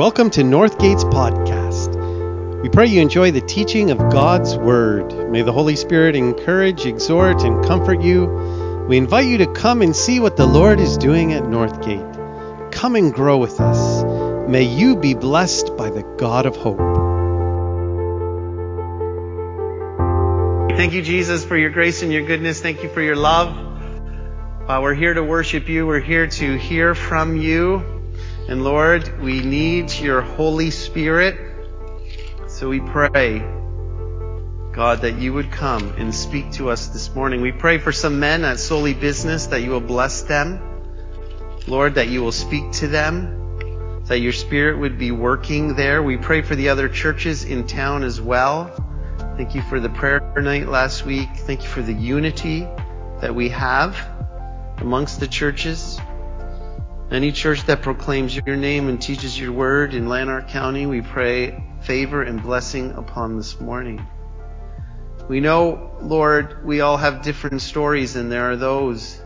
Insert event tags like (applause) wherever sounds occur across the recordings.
Welcome to Northgate's podcast. We pray you enjoy the teaching of God's Word. May the Holy Spirit encourage, exhort, and comfort you. We invite you to come and see what the Lord is doing at Northgate. Come and grow with us. May you be blessed by the God of hope. Thank you, Jesus, for your grace and your goodness. Thank you for your love. Uh, we're here to worship you. We're here to hear from you. And Lord, we need your Holy Spirit. So we pray, God, that you would come and speak to us this morning. We pray for some men at Solely Business that you will bless them. Lord, that you will speak to them, that your Spirit would be working there. We pray for the other churches in town as well. Thank you for the prayer night last week. Thank you for the unity that we have amongst the churches. Any church that proclaims your name and teaches your word in Lanark County, we pray favor and blessing upon this morning. We know, Lord, we all have different stories, and there are those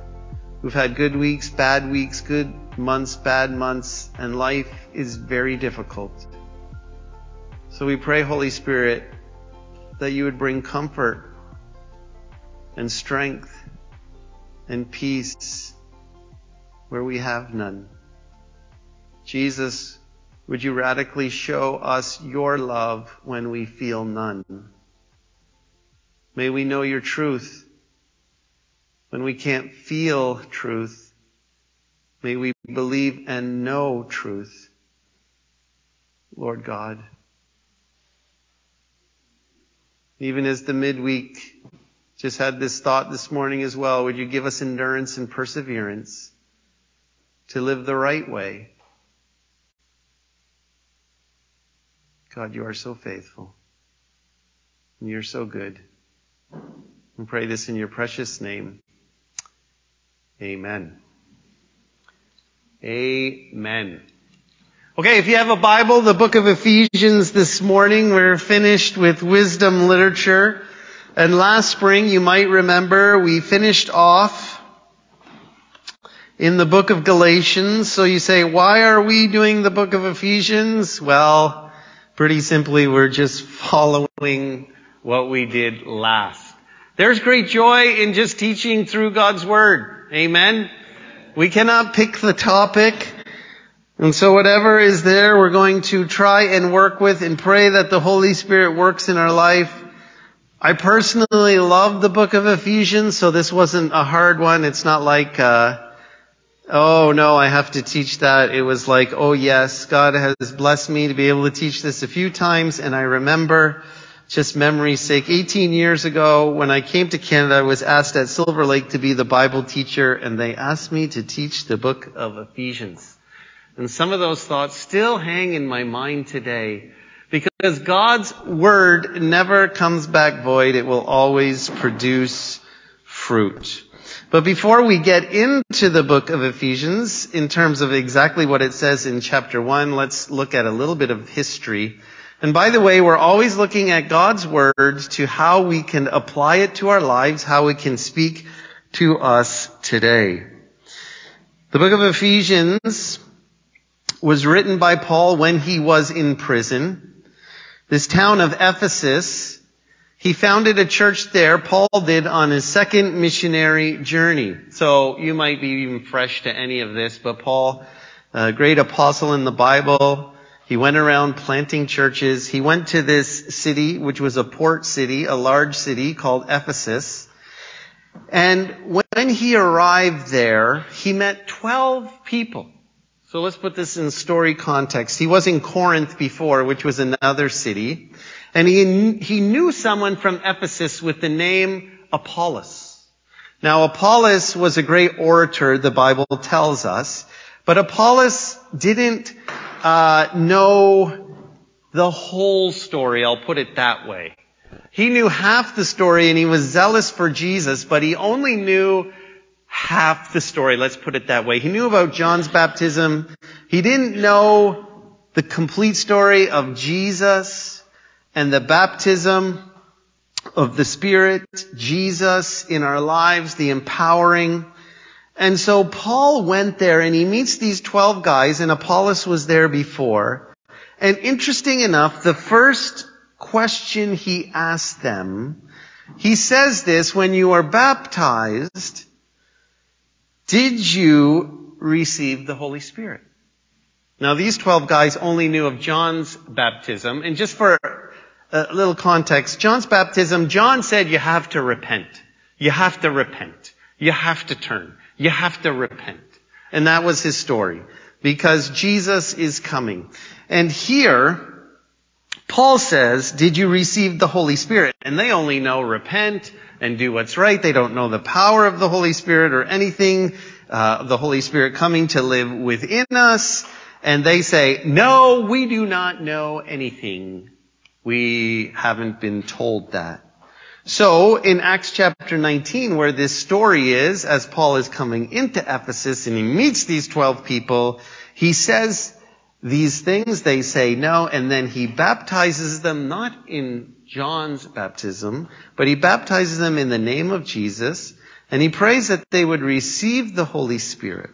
who've had good weeks, bad weeks, good months, bad months, and life is very difficult. So we pray, Holy Spirit, that you would bring comfort and strength and peace where we have none. Jesus, would you radically show us your love when we feel none? May we know your truth when we can't feel truth. May we believe and know truth. Lord God. Even as the midweek just had this thought this morning as well, would you give us endurance and perseverance to live the right way? God, you are so faithful. And you're so good. We pray this in your precious name. Amen. Amen. Okay, if you have a Bible, the book of Ephesians this morning, we're finished with wisdom literature. And last spring, you might remember, we finished off in the book of Galatians. So you say, why are we doing the book of Ephesians? Well, pretty simply, we're just following what we did last. There's great joy in just teaching through God's Word. Amen. We cannot pick the topic. And so whatever is there, we're going to try and work with and pray that the Holy Spirit works in our life. I personally love the book of Ephesians, so this wasn't a hard one. It's not like, uh, oh no, I have to teach that. It was like, oh yes, God has blessed me to be able to teach this a few times, and I remember, just memory's sake, 18 years ago when I came to Canada, I was asked at Silver Lake to be the Bible teacher, and they asked me to teach the book of Ephesians. And some of those thoughts still hang in my mind today. Because God's Word never comes back void. It will always produce fruit. But before we get into the book of Ephesians, in terms of exactly what it says in chapter 1, let's look at a little bit of history. And by the way, we're always looking at God's Word to how we can apply it to our lives, how it can speak to us today. The book of Ephesians was written by Paul when he was in prison. This town of Ephesus, he founded a church there, Paul did, on his second missionary journey. So you might be even fresh to any of this, but Paul, a great apostle in the Bible, he went around planting churches. He went to this city, which was a port city, a large city called Ephesus. And when he arrived there, he met 12 people. So let's put this in story context. He was in Corinth before, which was another city, and he, he knew someone from Ephesus with the name Apollos. Now Apollos was a great orator, the Bible tells us, but Apollos didn't uh, know the whole story. I'll put it that way. He knew half the story and he was zealous for Jesus, but he only knew half the story, let's put it that way. He knew about John's baptism. He didn't know the complete story of Jesus and the baptism of the Spirit, Jesus in our lives, the empowering. And so Paul went there and he meets these 12 guys and Apollos was there before. And interesting enough, the first question he asked them, he says this, when you are baptized, did you receive the Holy Spirit? Now these 12 guys only knew of John's baptism, and just for a little context, John's baptism, John said you have to repent. You have to repent. You have to turn. You have to repent. And that was his story. Because Jesus is coming. And here, Paul says, did you receive the Holy Spirit? And they only know repent and do what's right. They don't know the power of the Holy Spirit or anything, uh, the Holy Spirit coming to live within us. And they say, no, we do not know anything. We haven't been told that. So in Acts chapter 19, where this story is, as Paul is coming into Ephesus and he meets these 12 people, he says these things, they say no, and then he baptizes them not in John's baptism, but he baptizes them in the name of Jesus, and he prays that they would receive the Holy Spirit.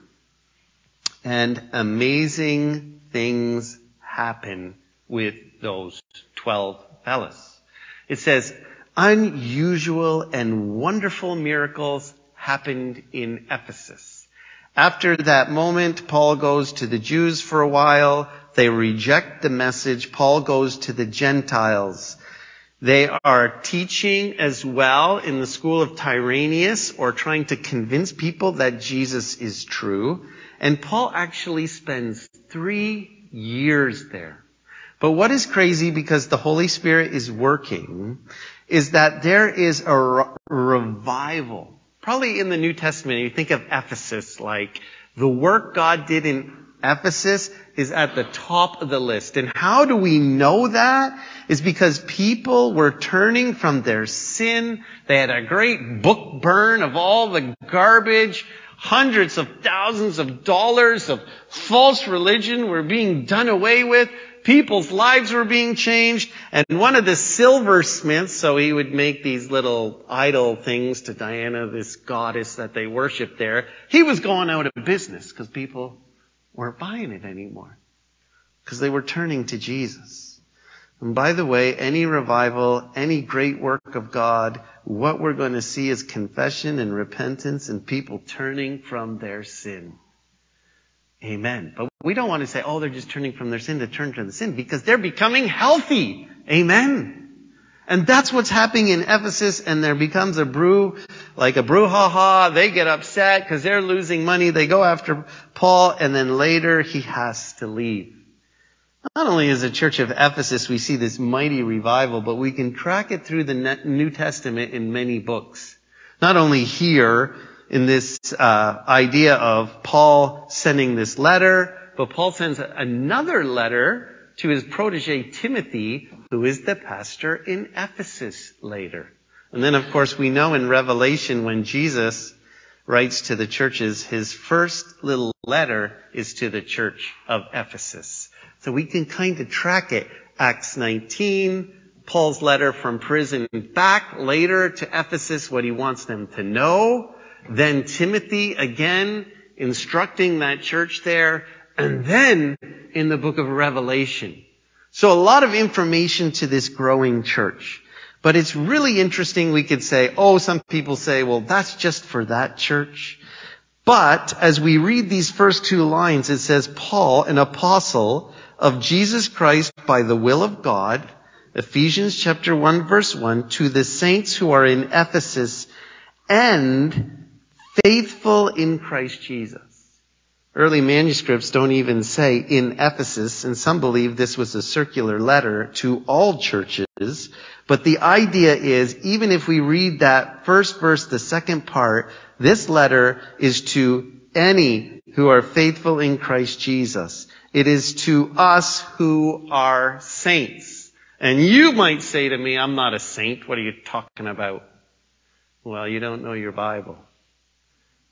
And amazing things happen with those 12 fellas. It says, unusual and wonderful miracles happened in Ephesus. After that moment, Paul goes to the Jews for a while. They reject the message. Paul goes to the Gentiles. They are teaching as well in the school of Tyrannus or trying to convince people that Jesus is true. And Paul actually spends three years there. But what is crazy because the Holy Spirit is working is that there is a re- revival. Probably in the New Testament, you think of Ephesus, like the work God did in Ephesus is at the top of the list. And how do we know that? Is because people were turning from their sin. They had a great book burn of all the garbage. Hundreds of thousands of dollars of false religion were being done away with people's lives were being changed. And one of the silversmiths, so he would make these little idol things to Diana, this goddess that they worshiped there, he was going out of business because people weren't buying it anymore. Because they were turning to Jesus. And by the way, any revival, any great work of God, what we're going to see is confession and repentance and people turning from their sin. Amen. But we don't want to say, oh, they're just turning from their sin to turn to the sin because they're becoming healthy. Amen. And that's what's happening in Ephesus and there becomes a brew, like a brouhaha. They get upset because they're losing money. They go after Paul and then later he has to leave. Not only is the church of Ephesus we see this mighty revival, but we can track it through the New Testament in many books. Not only here, in this uh, idea of Paul sending this letter, but Paul sends another letter to his protege Timothy, who is the pastor in Ephesus later. And then, of course, we know in Revelation when Jesus writes to the churches, his first little letter is to the church of Ephesus. So we can kind of track it. Acts 19, Paul's letter from prison back later to Ephesus, what he wants them to know. Then Timothy again instructing that church there. And mm. then in the book of Revelation. So a lot of information to this growing church. But it's really interesting we could say, oh, some people say, well, that's just for that church. But as we read these first two lines, it says, Paul, an apostle of Jesus Christ by the will of God, Ephesians chapter 1 verse 1, to the saints who are in Ephesus and faithful in Christ Jesus. Early manuscripts don't even say in Ephesus, and some believe this was a circular letter to all churches. But the idea is, even if we read that first verse, the second part, this letter is to any who are faithful in Christ Jesus. It is to us who are saints. And you might say to me, I'm not a saint. What are you talking about? Well, you don't know your Bible.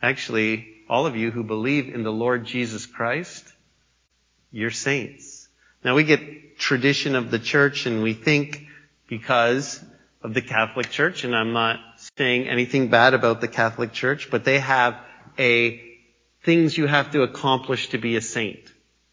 Actually, all of you who believe in the Lord Jesus Christ, you're saints. Now we get tradition of the church and we think because of the Catholic Church, and I'm not saying anything bad about the Catholic Church, but they have a things you have to accomplish to be a saint,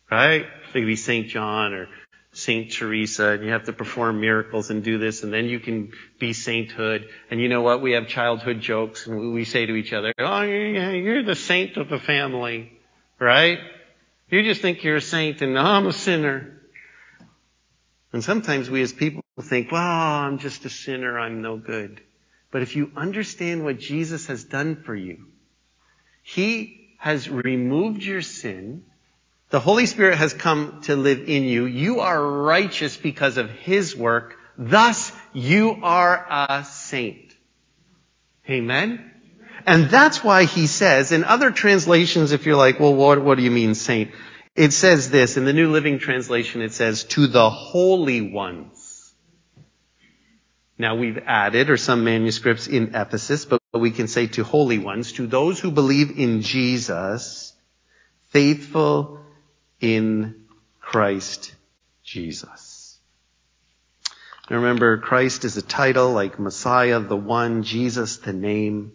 right? So you be Saint John or Saint Teresa and you have to perform miracles and do this and then you can be sainthood. And you know what? We have childhood jokes and we say to each other, oh you're the saint of the family, right? You just think you're a saint and oh, I'm a sinner. And sometimes we as people think, well, I'm just a sinner, I'm no good. But if you understand what Jesus has done for you, He has removed your sin, the Holy Spirit has come to live in you. You are righteous because of His work. Thus, you are a saint. Amen? And that's why he says, in other translations, if you're like, well, what, what do you mean saint? It says this, in the New Living Translation, it says, to the holy ones. Now we've added, or some manuscripts in Ephesus, but we can say to holy ones, to those who believe in Jesus, faithful in Christ Jesus. Now remember, Christ is a title like Messiah, the one, Jesus, the name.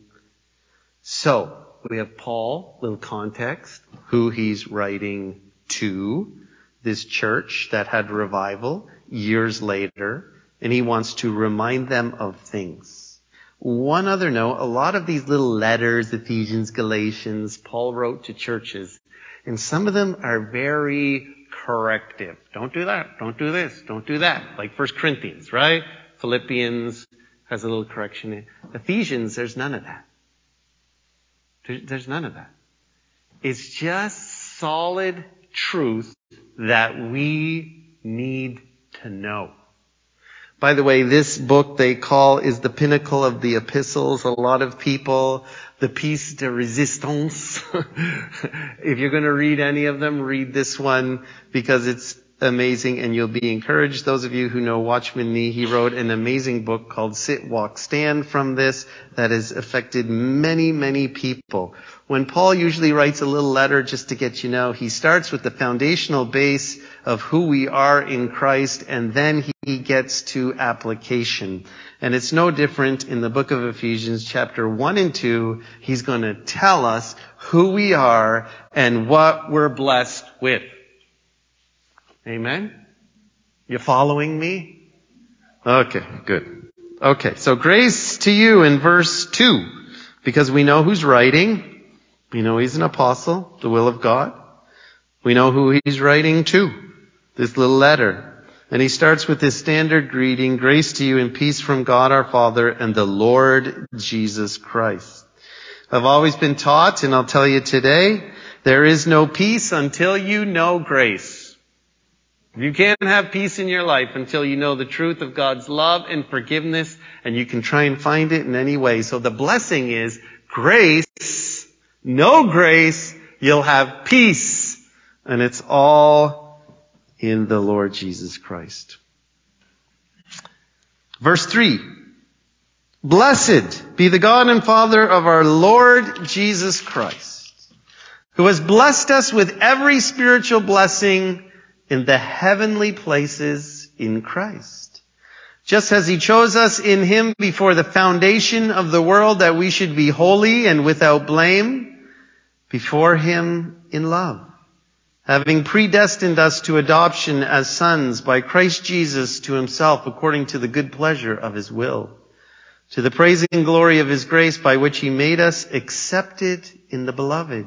So, we have Paul, little context, who he's writing to, this church that had revival years later, and he wants to remind them of things. One other note, a lot of these little letters, Ephesians, Galatians, Paul wrote to churches, and some of them are very corrective. Don't do that. Don't do this. Don't do that. Like 1 Corinthians, right? Philippians has a little correction. Ephesians, there's none of that. There's none of that. It's just solid truth that we need to know. By the way, this book they call is the pinnacle of the epistles. A lot of people, the piece de resistance. (laughs) if you're going to read any of them, read this one because it's amazing and you'll be encouraged. Those of you who know Watchman Nee, he wrote an amazing book called Sit, Walk, Stand from this that has affected many, many people. When Paul usually writes a little letter just to get you know, he starts with the foundational base of who we are in Christ, and then he gets to application. And it's no different in the book of Ephesians chapter 1 and 2. He's going to tell us who we are and what we're blessed with. Amen? You following me? Okay, good. Okay, so grace to you in verse 2, because we know who's writing. We know he's an apostle, the will of God. We know who he's writing to this little letter. And he starts with his standard greeting, grace to you and peace from God our Father and the Lord Jesus Christ. I've always been taught, and I'll tell you today, there is no peace until you know grace. You can't have peace in your life until you know the truth of God's love and forgiveness, and you can try and find it in any way. So the blessing is grace, no grace, you'll have peace. And it's all in the Lord Jesus Christ. Verse 3. Blessed be the God and Father of our Lord Jesus Christ, who has blessed us with every spiritual blessing in the heavenly places in Christ. Just as he chose us in him before the foundation of the world that we should be holy and without blame before him in love having predestined us to adoption as sons by Christ Jesus to himself according to the good pleasure of his will, to the praise and glory of his grace by which he made us accepted in the beloved.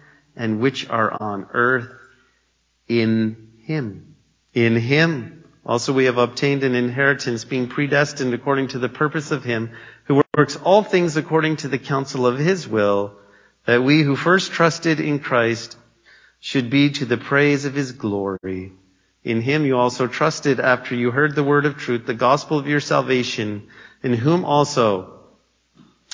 and which are on earth in him. In him. Also we have obtained an inheritance being predestined according to the purpose of him who works all things according to the counsel of his will, that we who first trusted in Christ should be to the praise of his glory. In him you also trusted after you heard the word of truth, the gospel of your salvation, in whom also,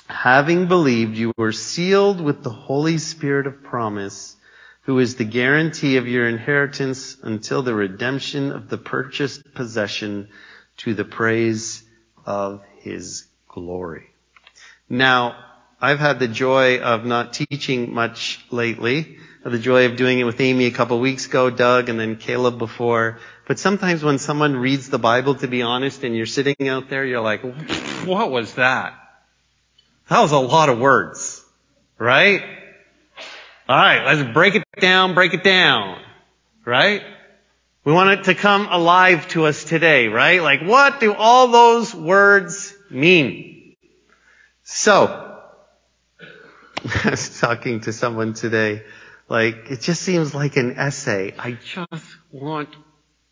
having believed, you were sealed with the Holy Spirit of promise, who is the guarantee of your inheritance until the redemption of the purchased possession to the praise of his glory. Now, I've had the joy of not teaching much lately. The joy of doing it with Amy a couple weeks ago, Doug, and then Caleb before. But sometimes when someone reads the Bible, to be honest, and you're sitting out there, you're like, what was that? That was a lot of words. Right? Alright, let's break it down, break it down. Right? We want it to come alive to us today, right? Like, what do all those words mean? So, (laughs) I was talking to someone today, like, it just seems like an essay. I just want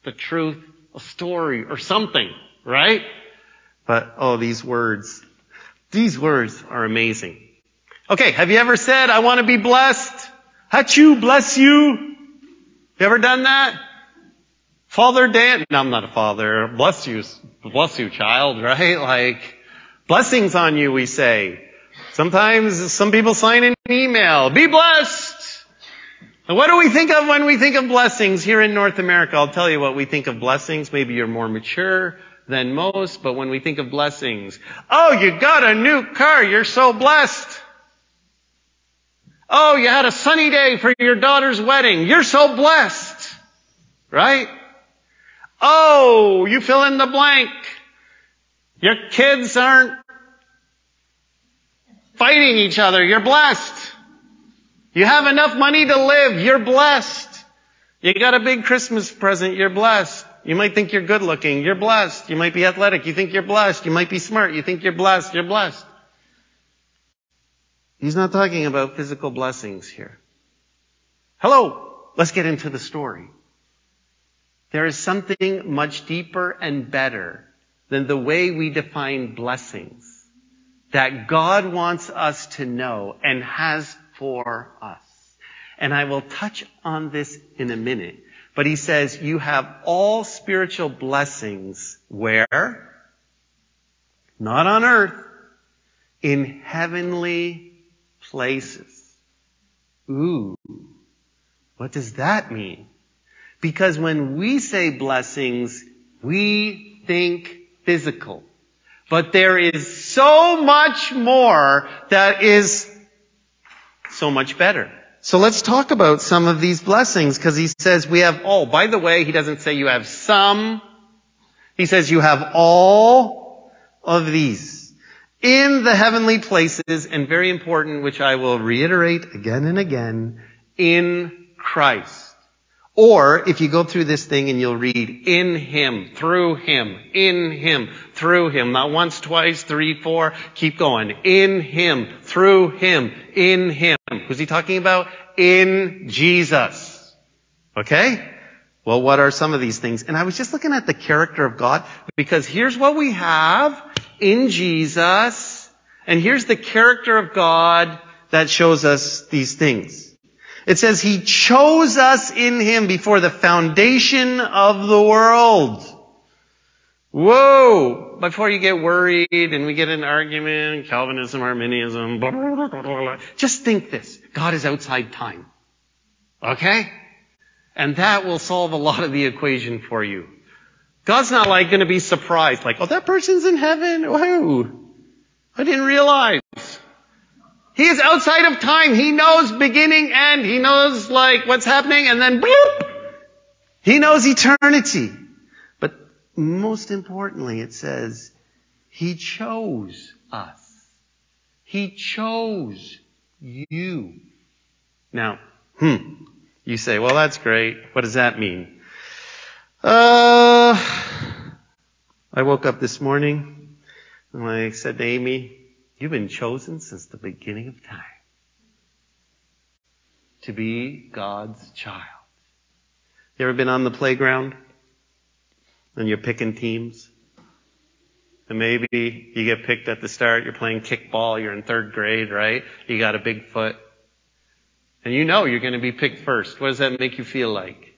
the truth, a story, or something, right? But, oh, these words, these words are amazing. Okay, have you ever said, I want to be blessed? Hachu, bless you. Have You ever done that? Father Dan, no, I'm not a father. Bless you, bless you, child, right? Like, blessings on you, we say. Sometimes some people sign an email, be blessed. And what do we think of when we think of blessings here in North America? I'll tell you what we think of blessings. Maybe you're more mature than most, but when we think of blessings, oh, you got a new car, you're so blessed. Oh, you had a sunny day for your daughter's wedding. You're so blessed. Right? Oh, you fill in the blank. Your kids aren't fighting each other. You're blessed. You have enough money to live. You're blessed. You got a big Christmas present. You're blessed. You might think you're good looking. You're blessed. You might be athletic. You think you're blessed. You might be smart. You think you're blessed. You're blessed. He's not talking about physical blessings here. Hello. Let's get into the story. There is something much deeper and better than the way we define blessings that God wants us to know and has for us. And I will touch on this in a minute. But he says you have all spiritual blessings where? Not on earth, in heavenly places. Ooh, what does that mean? Because when we say blessings, we think physical. But there is so much more that is so much better. So let's talk about some of these blessings because he says we have all. By the way, he doesn't say you have some. He says you have all of these in the heavenly places and very important, which I will reiterate again and again, in Christ. Or if you go through this thing and you'll read in Him, through Him, in Him, through Him. Not once, twice, three, four. Keep going. In Him, through Him, in Him. Who's he talking about? In Jesus. Okay? Well, what are some of these things? And I was just looking at the character of God because here's what we have in Jesus. And here's the character of God that shows us these things. It says He chose us in Him before the foundation of the world. Whoa! Before you get worried and we get an argument, Calvinism, Arminianism, blah, blah, blah, just think this. God is outside time. Okay? And that will solve a lot of the equation for you. God's not like going to be surprised, like, oh, that person's in heaven? Whoa! I didn't realize. He is outside of time. He knows beginning, end. He knows like what's happening and then bloop. He knows eternity. But most importantly, it says, He chose us. He chose you. Now, hmm, you say, well, that's great. What does that mean? Uh, I woke up this morning and I said to Amy, You've been chosen since the beginning of time to be God's child. You ever been on the playground and you're picking teams? And maybe you get picked at the start, you're playing kickball, you're in third grade, right? You got a big foot. And you know you're going to be picked first. What does that make you feel like?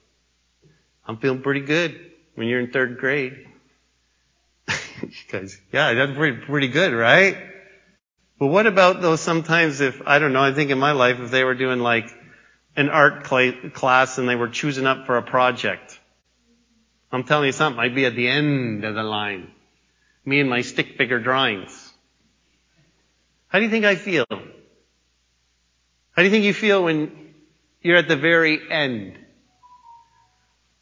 I'm feeling pretty good when you're in third grade. (laughs) because, yeah, that's pretty, pretty good, right? But what about those sometimes if, I don't know, I think in my life if they were doing like an art class and they were choosing up for a project. I'm telling you something, I'd be at the end of the line. Me and my stick figure drawings. How do you think I feel? How do you think you feel when you're at the very end?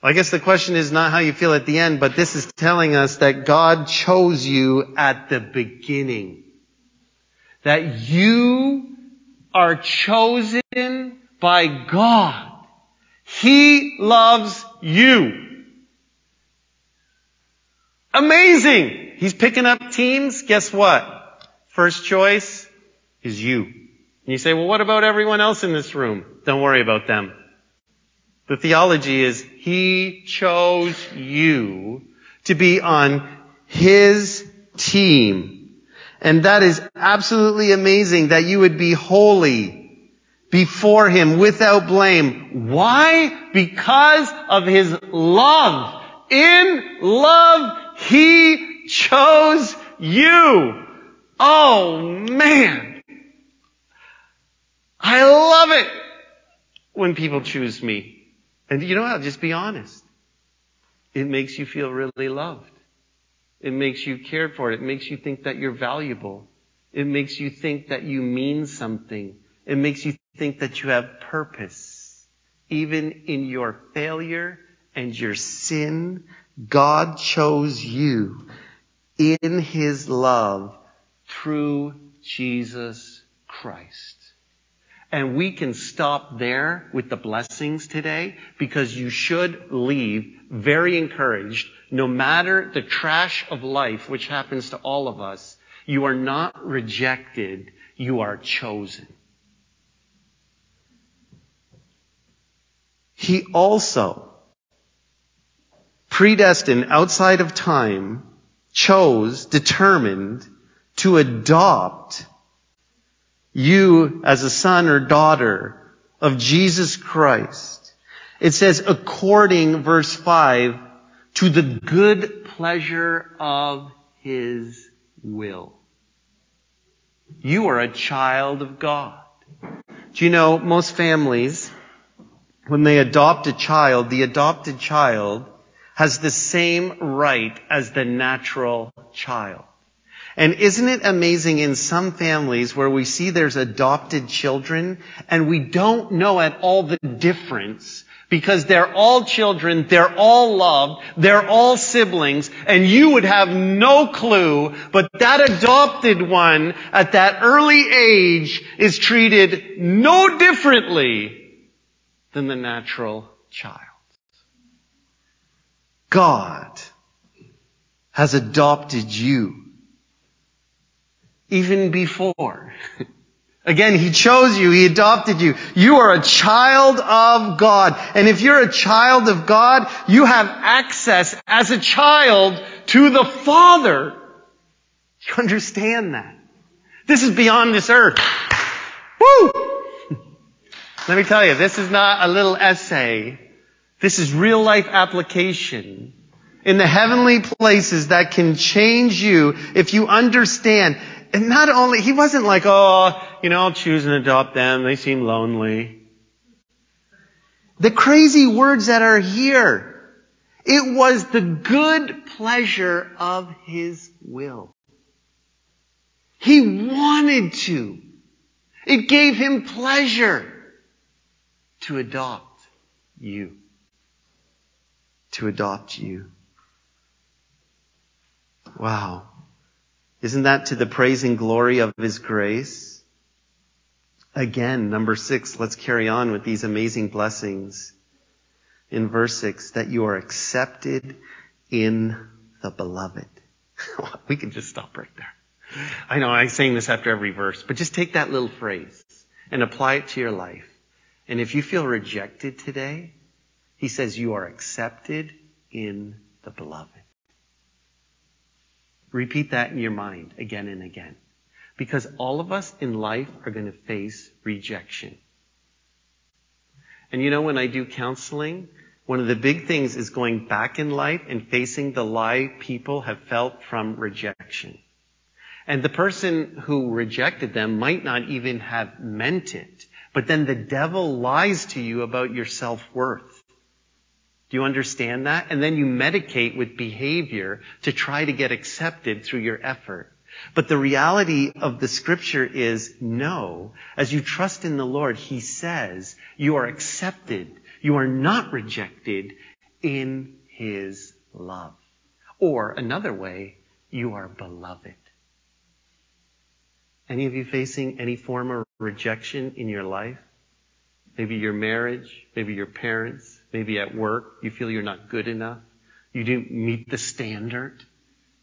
I guess the question is not how you feel at the end, but this is telling us that God chose you at the beginning. That you are chosen by God. He loves you. Amazing! He's picking up teams. Guess what? First choice is you. And you say, well, what about everyone else in this room? Don't worry about them. The theology is He chose you to be on His team. And that is absolutely amazing that you would be holy before Him without blame. Why? Because of His love. In love, He chose you. Oh man. I love it when people choose me. And you know what? Just be honest. It makes you feel really loved. It makes you cared for. It makes you think that you're valuable. It makes you think that you mean something. It makes you think that you have purpose. Even in your failure and your sin, God chose you in His love through Jesus Christ. And we can stop there with the blessings today because you should leave very encouraged. No matter the trash of life, which happens to all of us, you are not rejected. You are chosen. He also predestined outside of time, chose, determined to adopt you as a son or daughter of Jesus Christ. It says, according, verse 5, to the good pleasure of his will. You are a child of God. Do you know, most families, when they adopt a child, the adopted child has the same right as the natural child. And isn't it amazing in some families where we see there's adopted children and we don't know at all the difference because they're all children, they're all loved, they're all siblings, and you would have no clue, but that adopted one at that early age is treated no differently than the natural child. God has adopted you even before. (laughs) Again, He chose you. He adopted you. You are a child of God. And if you're a child of God, you have access as a child to the Father. You understand that? This is beyond this earth. Woo! (laughs) Let me tell you, this is not a little essay. This is real life application in the heavenly places that can change you if you understand and not only, he wasn't like, oh, you know, I'll choose and adopt them. They seem lonely. The crazy words that are here. It was the good pleasure of his will. He wanted to. It gave him pleasure to adopt you. To adopt you. Wow. Isn't that to the praise and glory of His grace? Again, number six, let's carry on with these amazing blessings. In verse six, that you are accepted in the beloved. (laughs) we can just stop right there. I know I'm saying this after every verse, but just take that little phrase and apply it to your life. And if you feel rejected today, he says you are accepted in the beloved. Repeat that in your mind again and again. Because all of us in life are going to face rejection. And you know, when I do counseling, one of the big things is going back in life and facing the lie people have felt from rejection. And the person who rejected them might not even have meant it, But then the devil lies to you about your self-worth. You understand that? And then you medicate with behavior to try to get accepted through your effort. But the reality of the scripture is no. As you trust in the Lord, He says you are accepted. You are not rejected in His love. Or another way, you are beloved. Any of you facing any form of rejection in your life? Maybe your marriage, maybe your parents, maybe at work, you feel you're not good enough. You didn't meet the standard.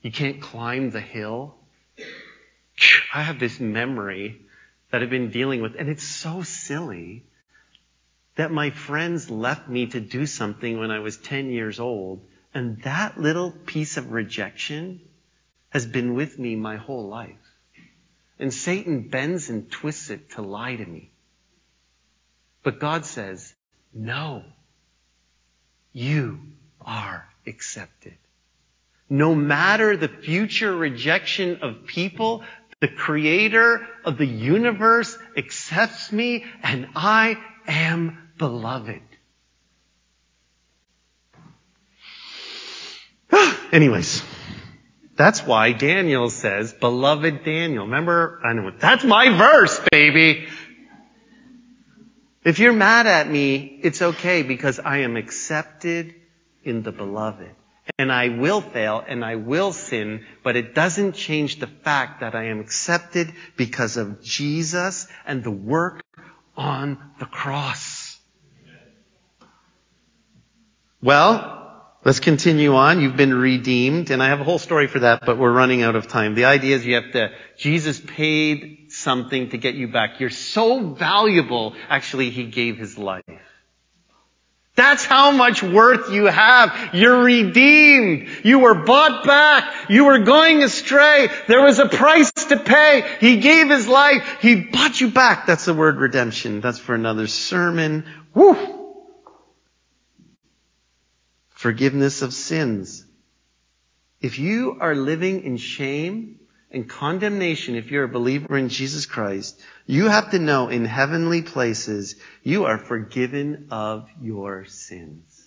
You can't climb the hill. I have this memory that I've been dealing with, and it's so silly that my friends left me to do something when I was 10 years old, and that little piece of rejection has been with me my whole life. And Satan bends and twists it to lie to me. But God says, no, you are accepted. No matter the future rejection of people, the creator of the universe accepts me and I am beloved. (sighs) Anyways. That's why Daniel says, beloved Daniel. Remember, I know, that's my verse, baby. If you're mad at me, it's okay because I am accepted in the beloved. And I will fail and I will sin, but it doesn't change the fact that I am accepted because of Jesus and the work on the cross. Well, Let's continue on. You've been redeemed, and I have a whole story for that, but we're running out of time. The idea is you have to, Jesus paid something to get you back. You're so valuable, actually, He gave His life. That's how much worth you have. You're redeemed. You were bought back. You were going astray. There was a price to pay. He gave His life. He bought you back. That's the word redemption. That's for another sermon. Woo! forgiveness of sins. If you are living in shame and condemnation, if you're a believer in Jesus Christ, you have to know in heavenly places you are forgiven of your sins.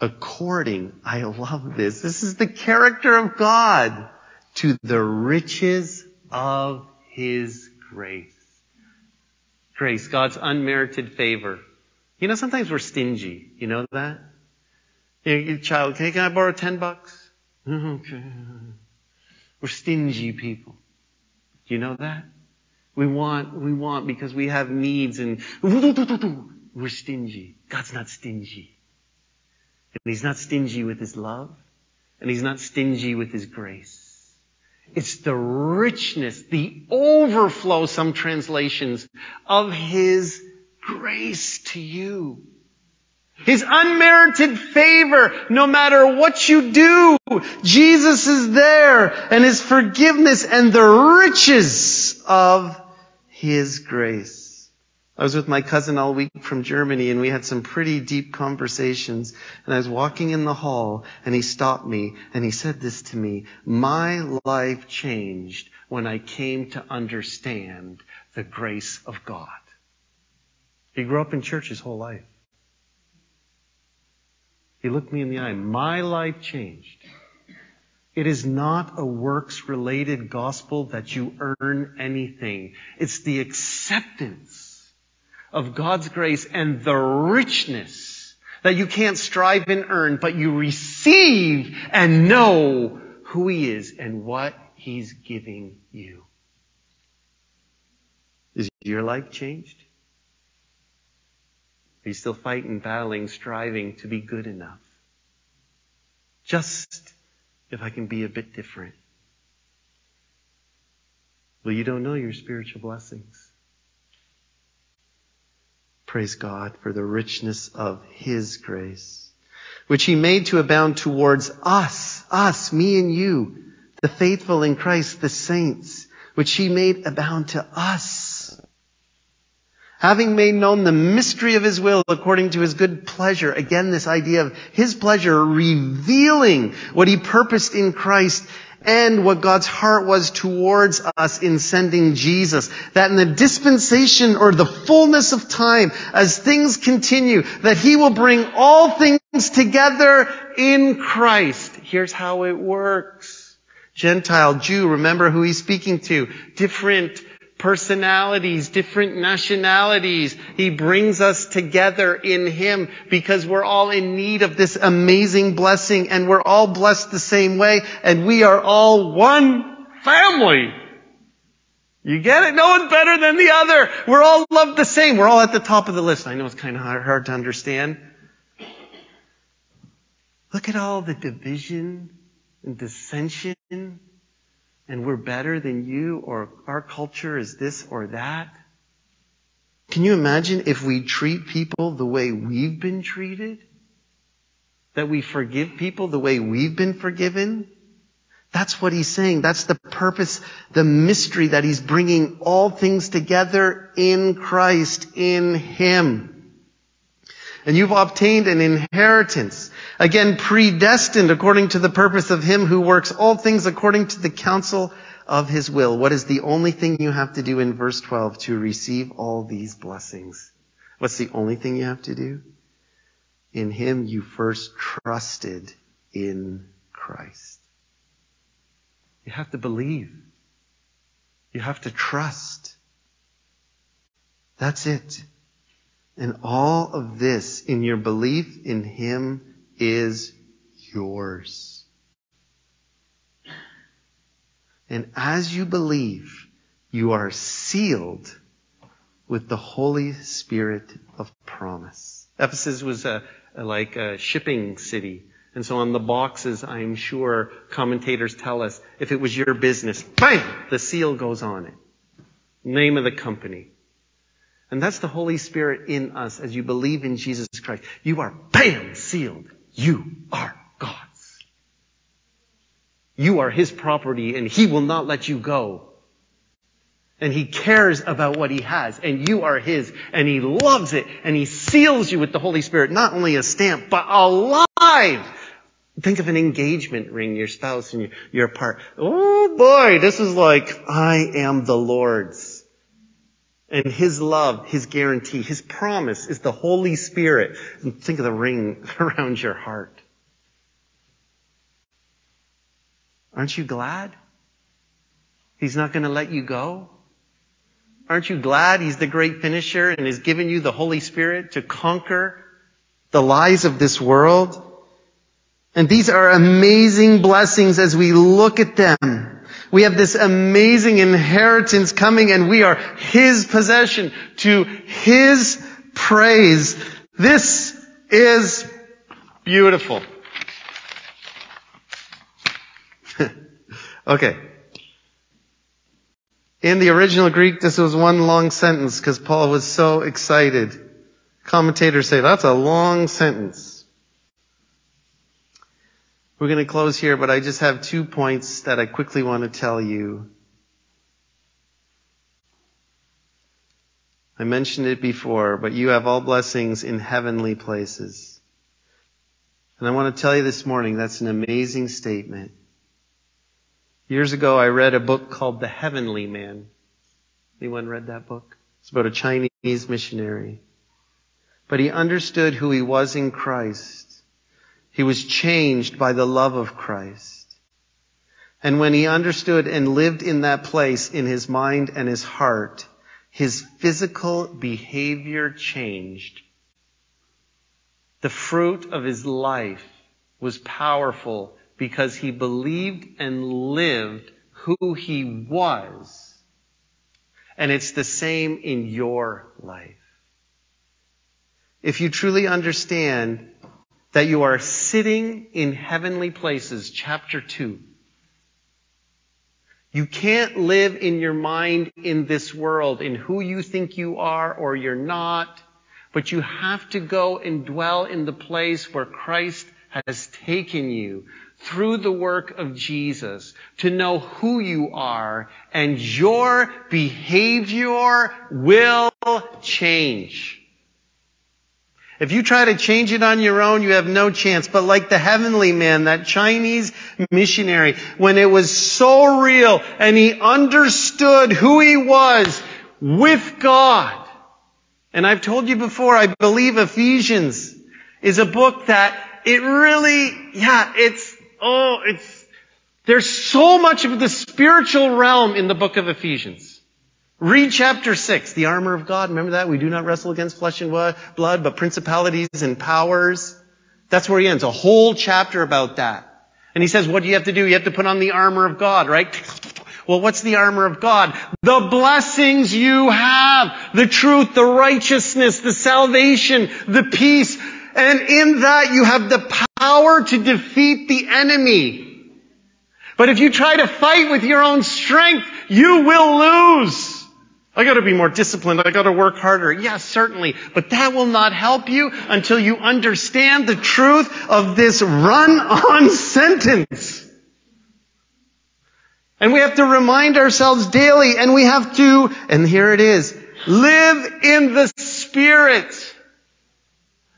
According, I love this. This is the character of God to the riches of His grace grace, God's unmerited favor. You know, sometimes we're stingy. You know that? Your child, can, can I borrow 10 bucks? Okay. We're stingy people. Do you know that? We want, we want because we have needs and we're stingy. God's not stingy. And He's not stingy with His love. And He's not stingy with His grace. It's the richness, the overflow, some translations, of His grace to you. His unmerited favor, no matter what you do, Jesus is there and His forgiveness and the riches of His grace. I was with my cousin all week from Germany and we had some pretty deep conversations. And I was walking in the hall and he stopped me and he said this to me, my life changed when I came to understand the grace of God. He grew up in church his whole life. He looked me in the eye. My life changed. It is not a works related gospel that you earn anything. It's the acceptance of God's grace and the richness that you can't strive and earn, but you receive and know who He is and what He's giving you. Is your life changed? Are you still fighting, battling, striving to be good enough? Just if I can be a bit different. Well, you don't know your spiritual blessings. Praise God for the richness of His grace, which He made to abound towards us, us, me and you, the faithful in Christ, the saints, which He made abound to us. Having made known the mystery of His will according to His good pleasure. Again, this idea of His pleasure revealing what He purposed in Christ and what God's heart was towards us in sending Jesus. That in the dispensation or the fullness of time, as things continue, that He will bring all things together in Christ. Here's how it works. Gentile, Jew, remember who He's speaking to. Different personalities, different nationalities. He brings us together in Him because we're all in need of this amazing blessing and we're all blessed the same way and we are all one family. You get it? No one's better than the other. We're all loved the same. We're all at the top of the list. I know it's kind of hard to understand. Look at all the division and dissension and we're better than you or our culture is this or that? Can you imagine if we treat people the way we've been treated? That we forgive people the way we've been forgiven? That's what he's saying. That's the purpose, the mystery that he's bringing all things together in Christ, in him. And you've obtained an inheritance Again, predestined according to the purpose of Him who works all things according to the counsel of His will. What is the only thing you have to do in verse 12 to receive all these blessings? What's the only thing you have to do? In Him you first trusted in Christ. You have to believe. You have to trust. That's it. And all of this in your belief in Him is yours. And as you believe, you are sealed with the Holy Spirit of promise. Ephesus was a, a, like a shipping city. And so on the boxes, I'm sure commentators tell us, if it was your business, bang, the seal goes on it. Name of the company. And that's the Holy Spirit in us as you believe in Jesus Christ. You are, bam, sealed. You are God's. You are His property and He will not let you go. And He cares about what He has and you are His and He loves it and He seals you with the Holy Spirit, not only a stamp, but alive. Think of an engagement ring, your spouse and your your part. Oh boy, this is like, I am the Lord's. And His love, His guarantee, His promise is the Holy Spirit. And think of the ring (laughs) around your heart. Aren't you glad? He's not going to let you go? Aren't you glad He's the great finisher and has given you the Holy Spirit to conquer the lies of this world? And these are amazing blessings as we look at them. We have this amazing inheritance coming and we are His possession to His praise. This is beautiful. (laughs) okay. In the original Greek, this was one long sentence because Paul was so excited. Commentators say that's a long sentence. We're going to close here, but I just have two points that I quickly want to tell you. I mentioned it before, but you have all blessings in heavenly places. And I want to tell you this morning, that's an amazing statement. Years ago, I read a book called The Heavenly Man. Anyone read that book? It's about a Chinese missionary. But he understood who he was in Christ he was changed by the love of Christ. And when he understood and lived in that place in his mind and his heart, his physical behavior changed. The fruit of his life was powerful because he believed and lived who he was. And it's the same in your life. If you truly understand that you are sitting in heavenly places, chapter 2. You can't live in your mind in this world, in who you think you are or you're not, but you have to go and dwell in the place where Christ has taken you through the work of Jesus to know who you are and your behavior will change. If you try to change it on your own, you have no chance. But like the heavenly man, that Chinese missionary, when it was so real and he understood who he was with God. And I've told you before, I believe Ephesians is a book that it really, yeah, it's, oh, it's, there's so much of the spiritual realm in the book of Ephesians. Read chapter 6, the armor of God. Remember that? We do not wrestle against flesh and blood, but principalities and powers. That's where he ends. A whole chapter about that. And he says, what do you have to do? You have to put on the armor of God, right? (laughs) Well, what's the armor of God? The blessings you have. The truth, the righteousness, the salvation, the peace. And in that you have the power to defeat the enemy. But if you try to fight with your own strength, you will lose. I gotta be more disciplined. I gotta work harder. Yes, certainly. But that will not help you until you understand the truth of this run-on sentence. And we have to remind ourselves daily and we have to, and here it is, live in the Spirit.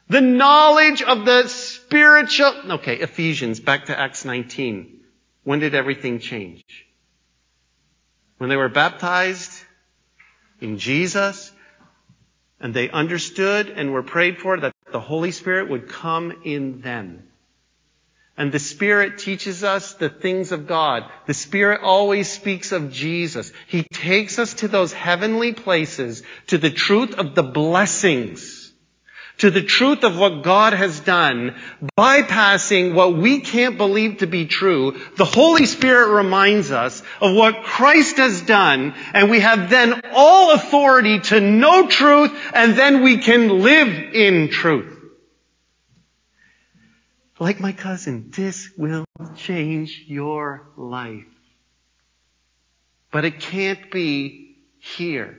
The knowledge of the spiritual, okay, Ephesians, back to Acts 19. When did everything change? When they were baptized, in Jesus, and they understood and were prayed for that the Holy Spirit would come in them. And the Spirit teaches us the things of God. The Spirit always speaks of Jesus. He takes us to those heavenly places, to the truth of the blessings to the truth of what God has done, bypassing what we can't believe to be true, the Holy Spirit reminds us of what Christ has done, and we have then all authority to know truth, and then we can live in truth. Like my cousin, this will change your life. But it can't be here.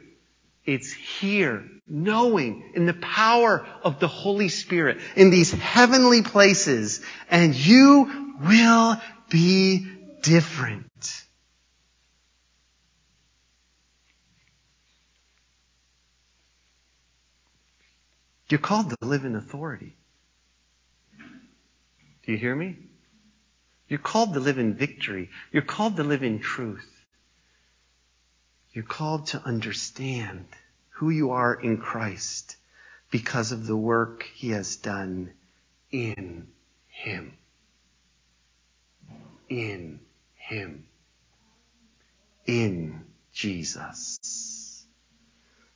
It's here, knowing in the power of the Holy Spirit in these heavenly places, and you will be different. You're called to live in authority. Do you hear me? You're called to live in victory. You're called to live in truth. You're called to understand who you are in Christ because of the work he has done in him. In him. In Jesus.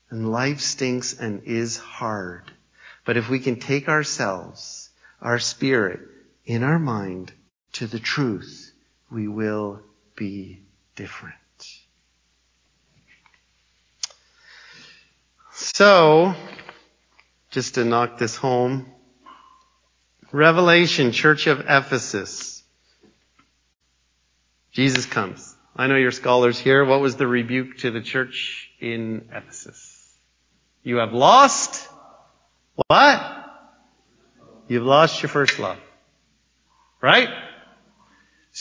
And life stinks and is hard. But if we can take ourselves, our spirit, in our mind to the truth, we will be different. So, just to knock this home, Revelation, Church of Ephesus. Jesus comes. I know you're scholars here. What was the rebuke to the church in Ephesus? You have lost what? You've lost your first love. Right?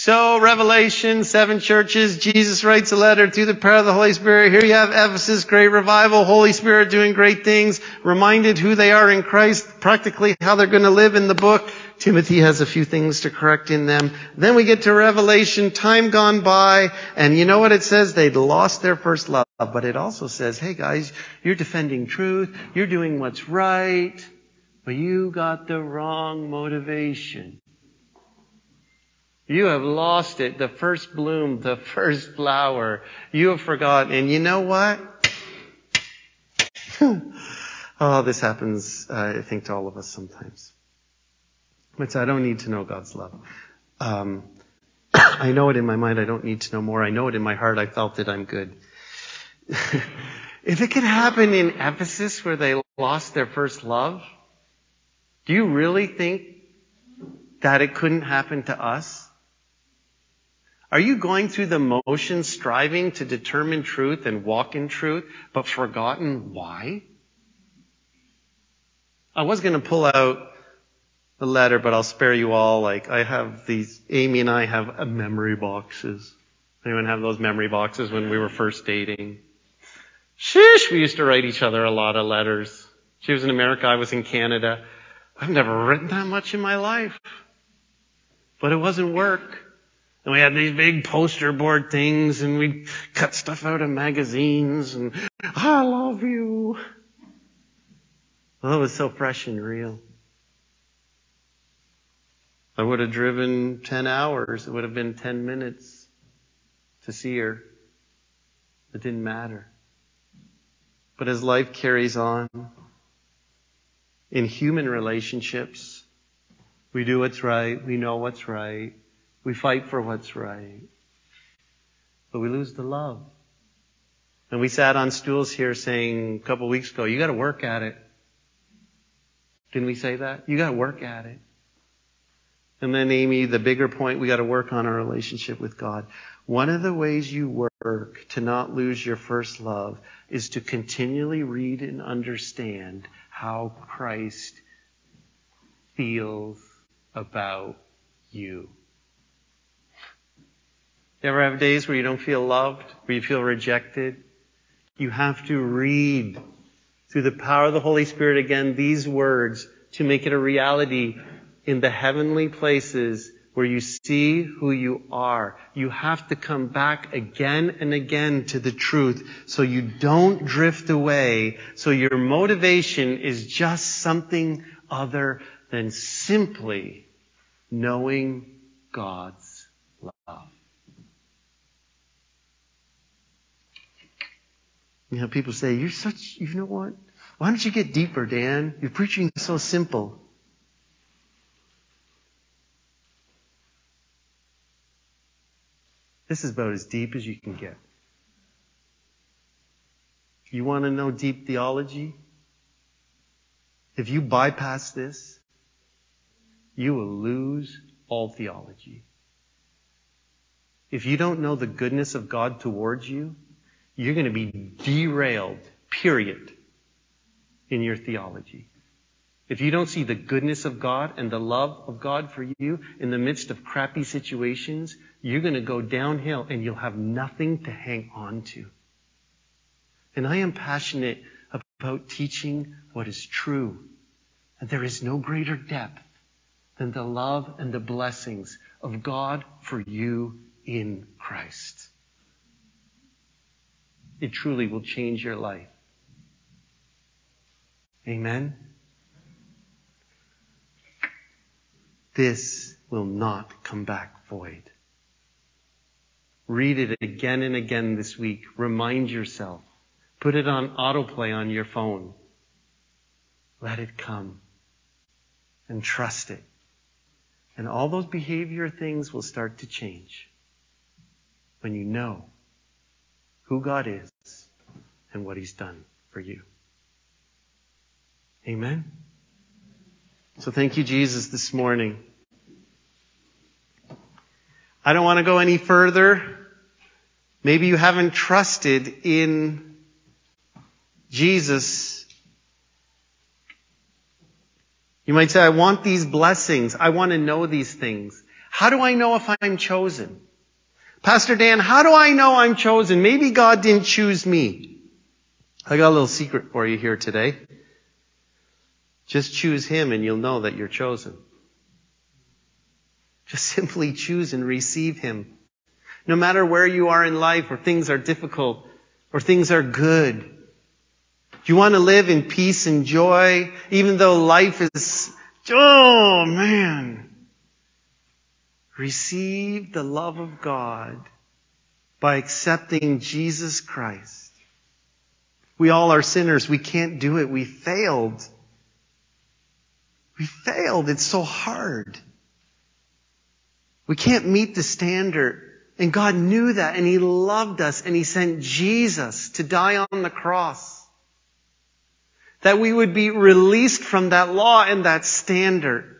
So, Revelation, seven churches, Jesus writes a letter through the power of the Holy Spirit. Here you have Ephesus, great revival, Holy Spirit doing great things, reminded who they are in Christ, practically how they're going to live in the book. Timothy has a few things to correct in them. Then we get to Revelation, time gone by, and you know what it says? They'd lost their first love. But it also says, hey guys, you're defending truth, you're doing what's right, but you got the wrong motivation. You have lost it. The first bloom, the first flower. You have forgotten. And you know what? (laughs) oh, this happens, uh, I think, to all of us sometimes. But I don't need to know God's love. Um, (coughs) I know it in my mind. I don't need to know more. I know it in my heart. I felt it. I'm good. (laughs) if it could happen in Ephesus where they lost their first love, do you really think that it couldn't happen to us? Are you going through the motions striving to determine truth and walk in truth, but forgotten why? I was going to pull out the letter, but I'll spare you all. Like, I have these, Amy and I have uh, memory boxes. Anyone have those memory boxes when we were first dating? Sheesh, we used to write each other a lot of letters. She was in America, I was in Canada. I've never written that much in my life. But it wasn't work. And we had these big poster board things and we cut stuff out of magazines and I love you. Well, it was so fresh and real. I would have driven 10 hours. It would have been 10 minutes to see her. It didn't matter. But as life carries on, in human relationships, we do what's right. We know what's right. We fight for what's right. But we lose the love. And we sat on stools here saying a couple weeks ago, you gotta work at it. Didn't we say that? You gotta work at it. And then Amy, the bigger point, we gotta work on our relationship with God. One of the ways you work to not lose your first love is to continually read and understand how Christ feels about you. You ever have days where you don't feel loved, where you feel rejected? You have to read through the power of the Holy Spirit again these words to make it a reality in the heavenly places where you see who you are. You have to come back again and again to the truth so you don't drift away, so your motivation is just something other than simply knowing God's love. You know, people say, you're such, you know what? Why don't you get deeper, Dan? You're preaching so simple. This is about as deep as you can get. You want to know deep theology? If you bypass this, you will lose all theology. If you don't know the goodness of God towards you, you're going to be derailed, period, in your theology. If you don't see the goodness of God and the love of God for you in the midst of crappy situations, you're going to go downhill and you'll have nothing to hang on to. And I am passionate about teaching what is true. And there is no greater depth than the love and the blessings of God for you in Christ. It truly will change your life. Amen. This will not come back void. Read it again and again this week. Remind yourself. Put it on autoplay on your phone. Let it come. And trust it. And all those behavior things will start to change when you know who God is and what He's done for you. Amen. So thank you, Jesus, this morning. I don't want to go any further. Maybe you haven't trusted in Jesus. You might say, I want these blessings. I want to know these things. How do I know if I'm chosen? Pastor Dan, how do I know I'm chosen? Maybe God didn't choose me. I got a little secret for you here today. Just choose Him and you'll know that you're chosen. Just (laughs) simply choose and receive Him. No matter where you are in life or things are difficult or things are good. You want to live in peace and joy even though life is, oh man. Receive the love of God by accepting Jesus Christ. We all are sinners. We can't do it. We failed. We failed. It's so hard. We can't meet the standard. And God knew that and He loved us and He sent Jesus to die on the cross. That we would be released from that law and that standard.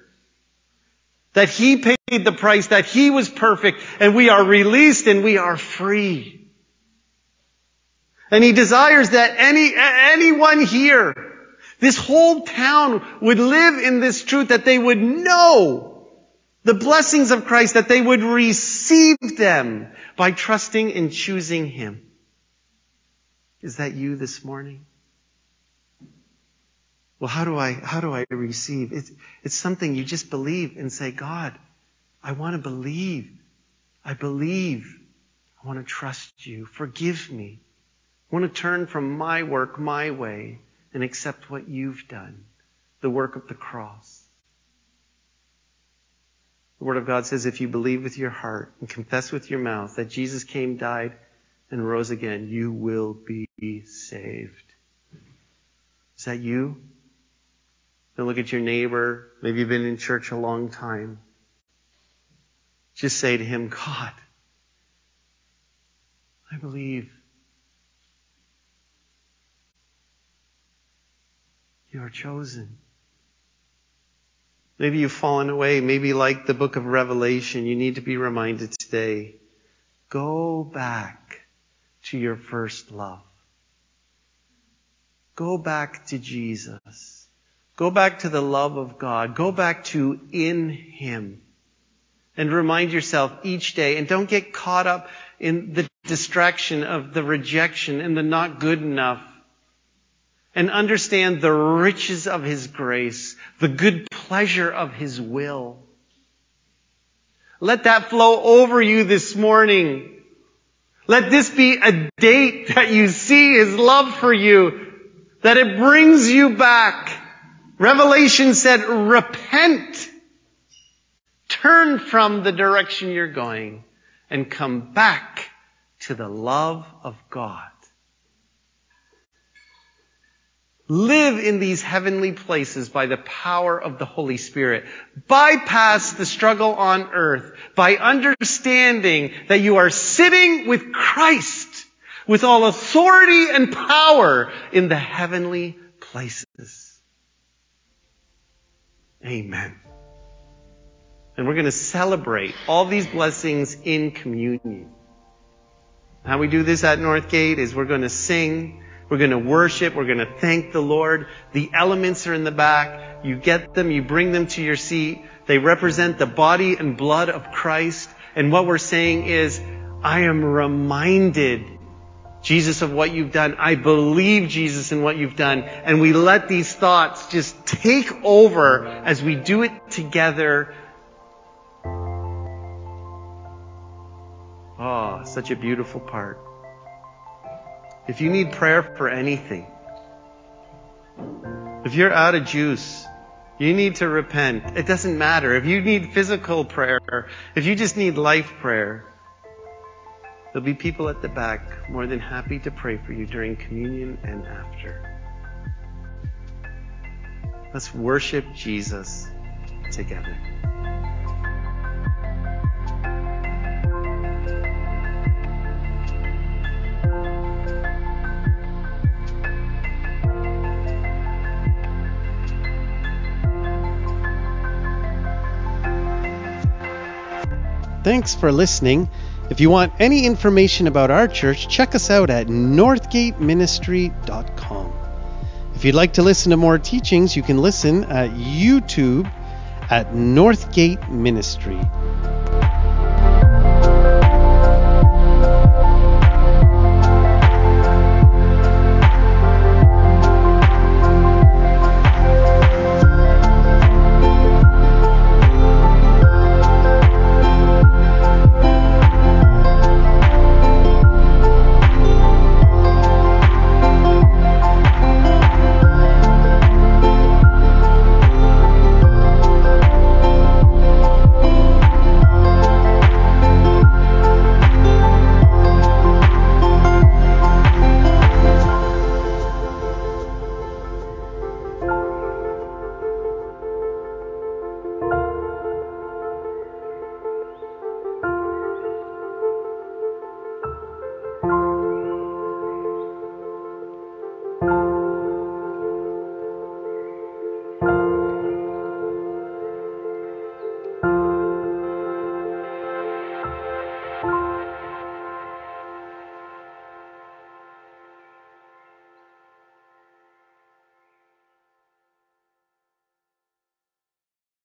That He paid the price, that He was perfect and we are released and we are free. And He desires that any, anyone here, this whole town would live in this truth that they would know the blessings of Christ, that they would receive them by trusting and choosing Him. Is that you this morning? Well, how do I, how do I receive? It's, it's something you just believe and say, God, I want to believe. I believe. I want to trust you. Forgive me. I want to turn from my work, my way, and accept what you've done, the work of the cross. The Word of God says if you believe with your heart and confess with your mouth that Jesus came, died, and rose again, you will be saved. Is that you? Then look at your neighbor. Maybe you've been in church a long time. Just say to him, God, I believe you are chosen. Maybe you've fallen away. Maybe like the book of Revelation, you need to be reminded today. Go back to your first love. Go back to Jesus. Go back to the love of God. Go back to in Him. And remind yourself each day, and don't get caught up in the distraction of the rejection and the not good enough. And understand the riches of His grace, the good pleasure of His will. Let that flow over you this morning. Let this be a date that you see His love for you that it brings you back. Revelation said, repent. Turn from the direction you're going and come back to the love of God. Live in these heavenly places by the power of the Holy Spirit. Bypass the struggle on earth by understanding that you are sitting with Christ with all authority and power in the heavenly places. Amen. And we're going to celebrate all these blessings in communion. How we do this at Northgate is we're going to sing, we're going to worship, we're going to thank the Lord. The elements are in the back. You get them, you bring them to your seat. They represent the body and blood of Christ. And what we're saying is, I am reminded Jesus, of what you've done. I believe, Jesus, in what you've done. And we let these thoughts just take over as we do it together. Oh, such a beautiful part. If you need prayer for anything, if you're out of juice, you need to repent. It doesn't matter. If you need physical prayer, if you just need life prayer, There'll be people at the back more than happy to pray for you during communion and after. Let's worship Jesus together. Thanks for listening. If you want any information about our church, check us out at northgateministry.com. If you'd like to listen to more teachings, you can listen at YouTube at Northgate Ministry.